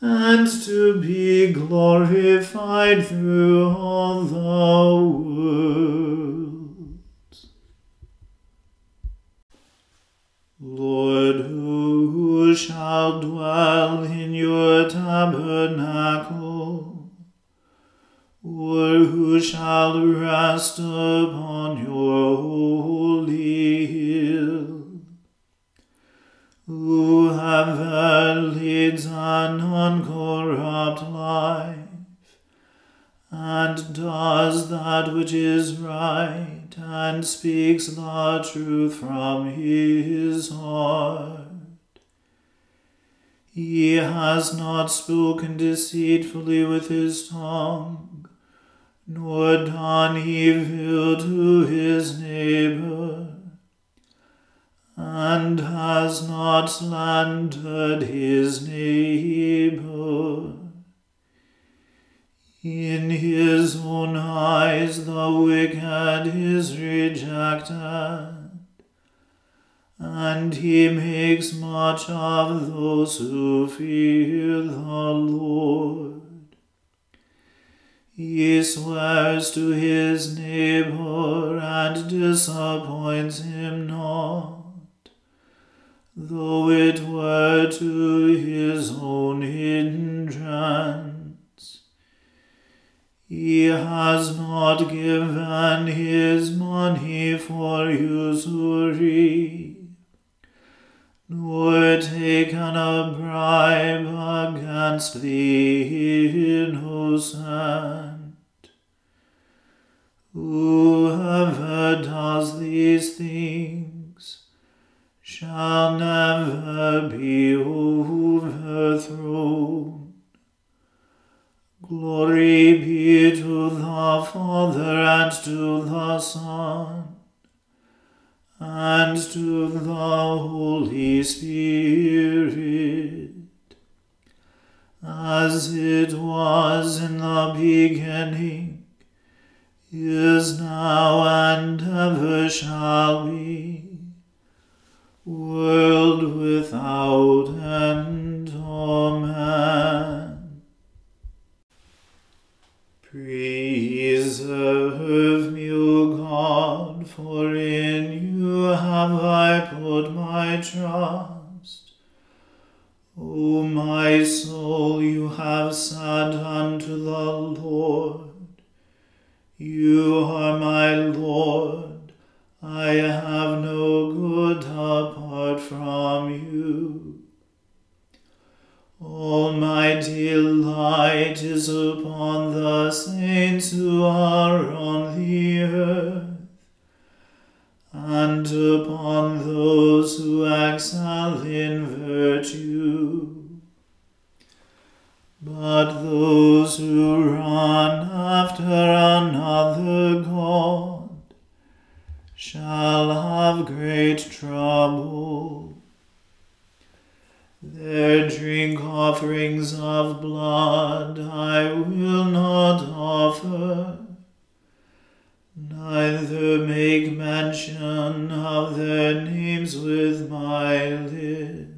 and to be glorified through all the world. Lord, who shall dwell in your tabernacle? Or who shall rest upon your holy hill? Who ever leads an uncorrupt life, and does that which is right, and speaks the truth from his heart. He has not spoken deceitfully with his tongue, nor done evil to his neighbor, and has not slandered his neighbor. In his own eyes the wicked is rejected, and he makes much of those who fear the Lord. He swears to his neighbor and disappoints him not, though it were to his own hindrance. He has not given his money for usury, nor taken a bribe against the innocent. Whoever does these things shall never be overthrown. Glory be to the Father and to the Son and to the Holy Spirit, as it was in the beginning is now and ever shall be, world without end. Amen. Preserve me, O God, for in you have I put my trust. O my soul, you have said unto the Lord, you are my Lord, I have no good apart from you. All my delight is upon the saints who are on the earth, and upon those who excel in virtue. But those who run after another God shall have great trouble. Their drink offerings of blood I will not offer, neither make mention of their names with my lips.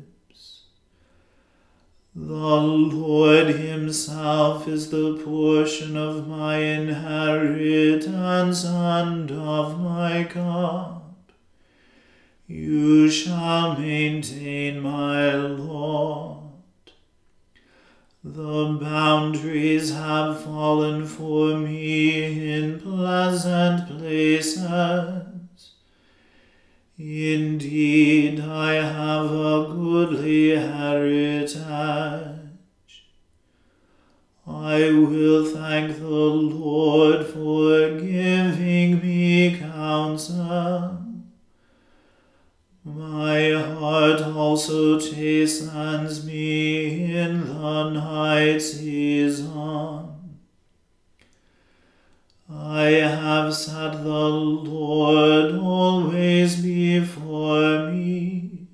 The Lord Himself is the portion of my inheritance and of my God. You shall maintain my Lord. The boundaries have fallen for me in pleasant places. Indeed, I have a goodly heritage. I will thank the Lord for giving me counsel. My heart also chastens me in the night season. I have set the Lord always before me.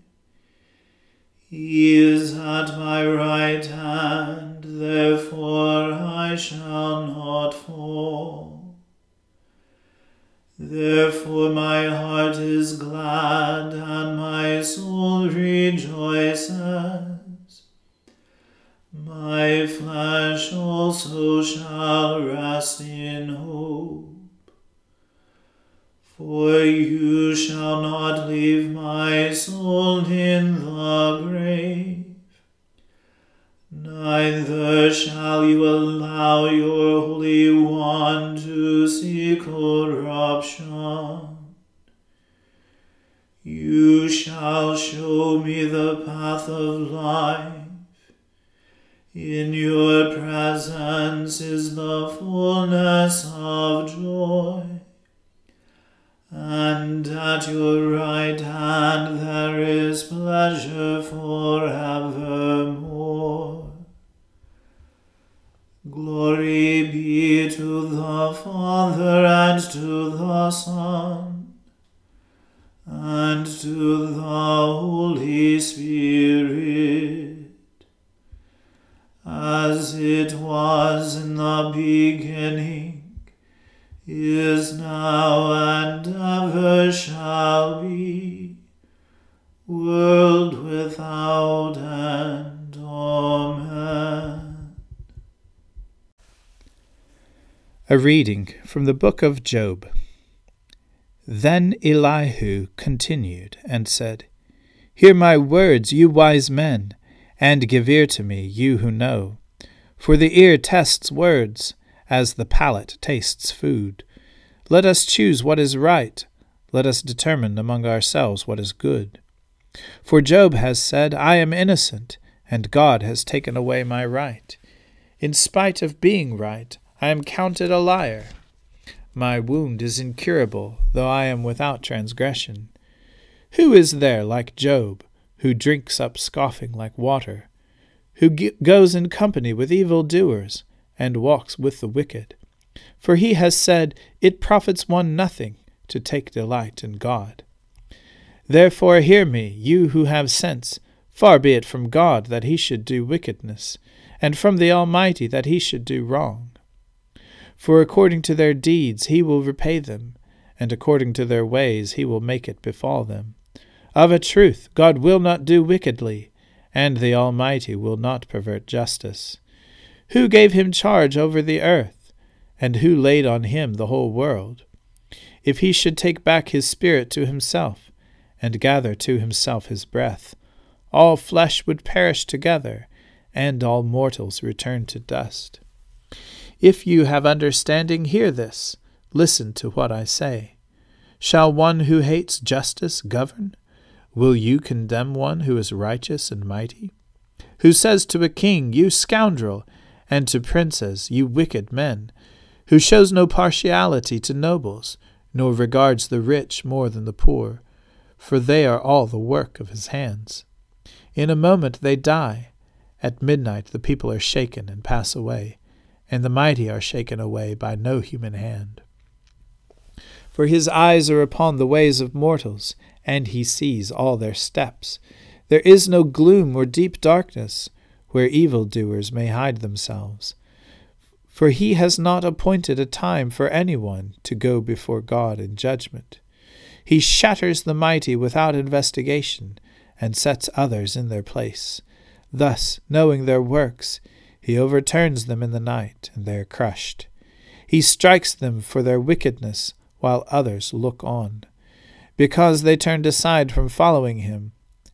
He is at my right hand, therefore I shall not fall. Therefore my heart is glad and my soul rejoices. My flesh also shall rest in hope. For you shall not leave my soul in the grave, neither shall you allow your Holy One to see corruption. You shall show me the path of life. In your presence is the fullness of joy, and at your right hand there is pleasure forevermore. Reading from the book of Job. Then Elihu continued and said, Hear my words, you wise men, and give ear to me, you who know. For the ear tests words, as the palate tastes food. Let us choose what is right. Let us determine among ourselves what is good. For Job has said, I am innocent, and God has taken away my right. In spite of being right, I am counted a liar. My wound is incurable, though I am without transgression. Who is there like Job, who drinks up scoffing like water, who goes in company with evil doers, and walks with the wicked? For he has said, It profits one nothing to take delight in God. Therefore hear me, you who have sense. Far be it from God that he should do wickedness, and from the Almighty that he should do wrong. For according to their deeds he will repay them, and according to their ways he will make it befall them. Of a truth, God will not do wickedly, and the Almighty will not pervert justice. Who gave him charge over the earth, and who laid on him the whole world? If he should take back his spirit to himself, and gather to himself his breath. All flesh would perish together, and all mortals return to dust. If you have understanding, hear this. Listen to what I say. Shall one who hates justice govern? Will you condemn one who is righteous and mighty? Who says to a king, You scoundrel, and to princes, You wicked men? Who shows no partiality to nobles, nor regards the rich more than the poor? for they are all the work of his hands. In a moment they die. At midnight the people are shaken and pass away, and the mighty are shaken away by no human hand. For his eyes are upon the ways of mortals, and he sees all their steps. There is no gloom or deep darkness where evildoers may hide themselves. For he has not appointed a time for anyone to go before God in judgment. He shatters the mighty without investigation, and sets others in their place. Thus, knowing their works, he overturns them in the night, and they are crushed. He strikes them for their wickedness, while others look on. Because they turned aside from following him,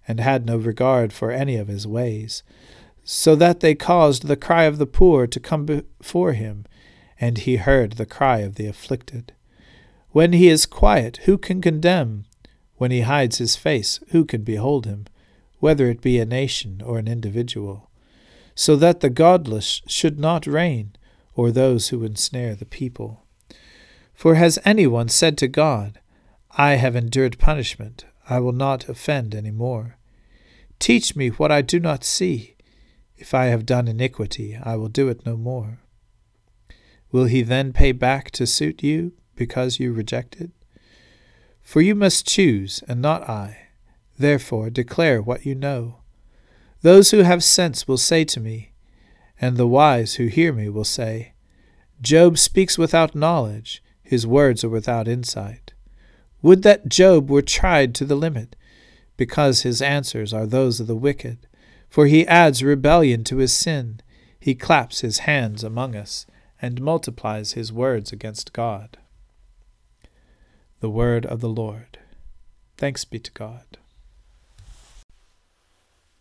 and had no regard for any of his ways, so that they caused the cry of the poor to come before him, and he heard the cry of the afflicted. When he is quiet, who can condemn? When he hides his face, who can behold him, whether it be a nation or an individual? So that the godless should not reign, or those who ensnare the people. For has anyone said to God, I have endured punishment, I will not offend any more? Teach me what I do not see. If I have done iniquity, I will do it no more. Will he then pay back to suit you? because you rejected? For you must choose, and not I. Therefore declare what you know. Those who have sense will say to me, and the wise who hear me will say, Job speaks without knowledge, his words are without insight. Would that Job were tried to the limit, because his answers are those of the wicked. For he adds rebellion to his sin, he claps his hands among us, and multiplies his words against God. The word of the Lord. Thanks be to God.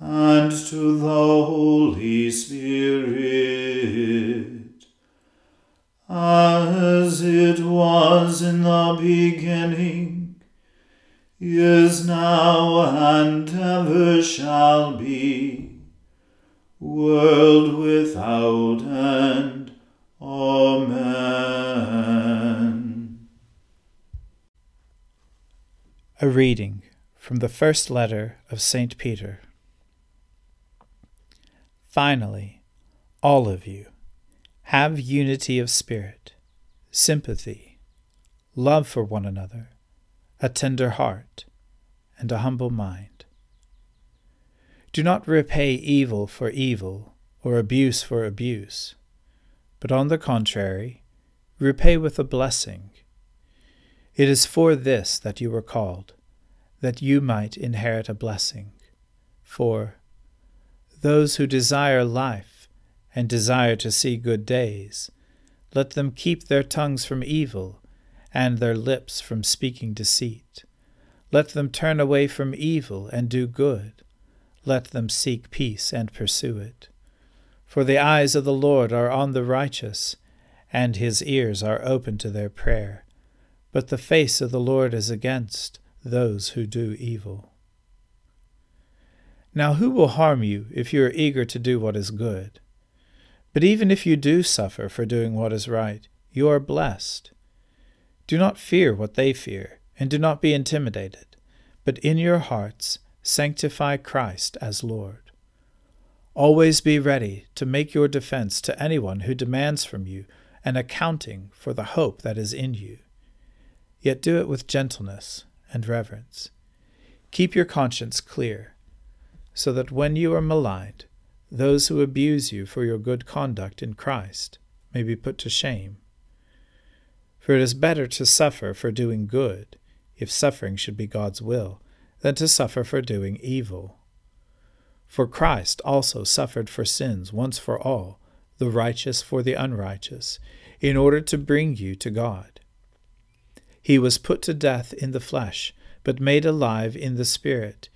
and to the Holy Spirit, as it was in the beginning, is now, and ever shall be, world without end. Amen. A reading from the first letter of St. Peter. Finally, all of you, have unity of spirit, sympathy, love for one another, a tender heart, and a humble mind. Do not repay evil for evil or abuse for abuse, but on the contrary, repay with a blessing. It is for this that you were called, that you might inherit a blessing. For those who desire life and desire to see good days. Let them keep their tongues from evil and their lips from speaking deceit. Let them turn away from evil and do good. Let them seek peace and pursue it. For the eyes of the Lord are on the righteous, and his ears are open to their prayer. But the face of the Lord is against those who do evil. Now, who will harm you if you are eager to do what is good? But even if you do suffer for doing what is right, you are blessed. Do not fear what they fear, and do not be intimidated, but in your hearts sanctify Christ as Lord. Always be ready to make your defense to anyone who demands from you an accounting for the hope that is in you. Yet do it with gentleness and reverence. Keep your conscience clear so that when you are maligned, those who abuse you for your good conduct in Christ may be put to shame. For it is better to suffer for doing good, if suffering should be God's will, than to suffer for doing evil. For Christ also suffered for sins once for all, the righteous for the unrighteous, in order to bring you to God. He was put to death in the flesh, but made alive in the Spirit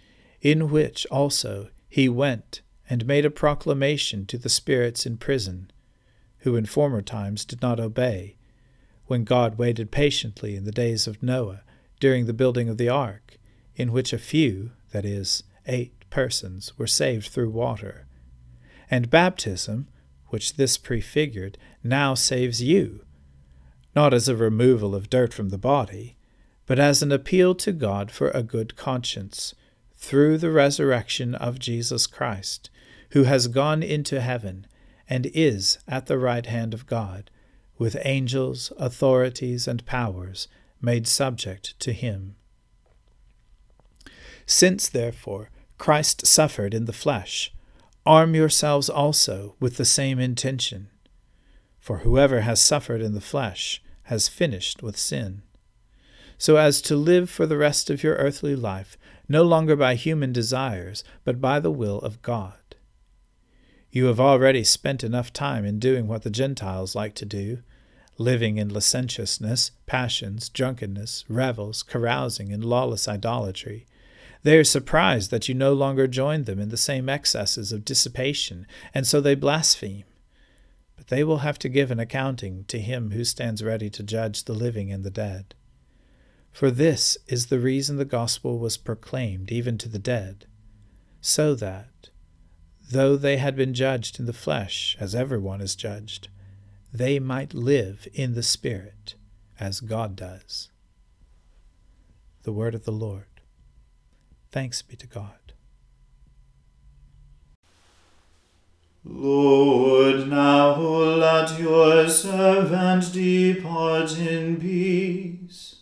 in which also he went and made a proclamation to the spirits in prison, who in former times did not obey, when God waited patiently in the days of Noah during the building of the ark, in which a few, that is, eight persons, were saved through water. And baptism, which this prefigured, now saves you, not as a removal of dirt from the body, but as an appeal to God for a good conscience through the resurrection of Jesus Christ, who has gone into heaven and is at the right hand of God, with angels, authorities, and powers made subject to him. Since, therefore, Christ suffered in the flesh, arm yourselves also with the same intention. For whoever has suffered in the flesh has finished with sin, so as to live for the rest of your earthly life no longer by human desires, but by the will of God. You have already spent enough time in doing what the Gentiles like to do, living in licentiousness, passions, drunkenness, revels, carousing, and lawless idolatry. They are surprised that you no longer join them in the same excesses of dissipation, and so they blaspheme. But they will have to give an accounting to him who stands ready to judge the living and the dead. For this is the reason the gospel was proclaimed even to the dead, so that, though they had been judged in the flesh, as everyone is judged, they might live in the Spirit, as God does. The Word of the Lord. Thanks be to God. Lord, now let your servant depart in peace,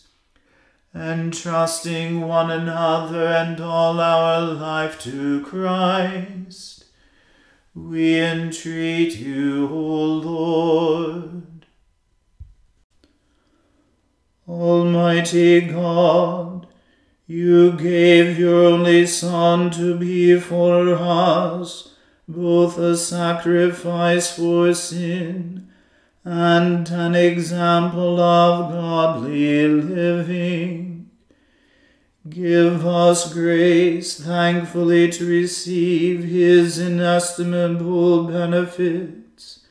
entrusting one another and all our life to Christ, we entreat you, O Lord. Almighty God, you gave your only Son to be for us both a sacrifice for sin and an example of godly living. Give us grace thankfully to receive his inestimable benefits,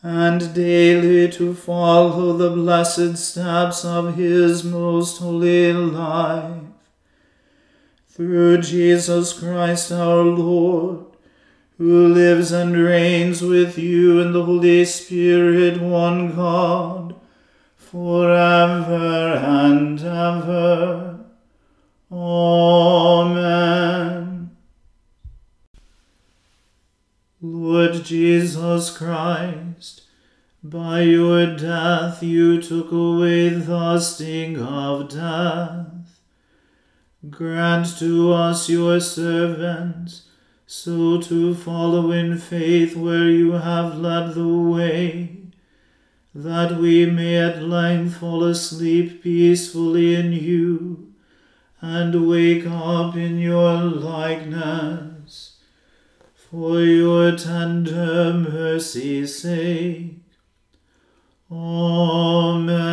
and daily to follow the blessed steps of his most holy life. Through Jesus Christ our Lord, who lives and reigns with you in the Holy Spirit, one God, forever and ever. Amen. Lord Jesus Christ, by your death you took away the sting of death. Grant to us, your servants, so to follow in faith where you have led the way, that we may at length fall asleep peacefully in you and wake up in your likeness. For your tender mercy's sake. Amen.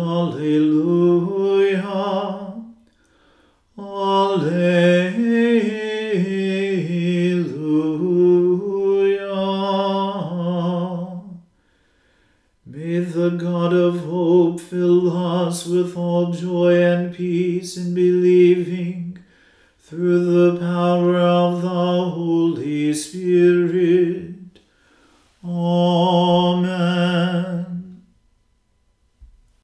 With all joy and peace in believing through the power of the Holy Spirit.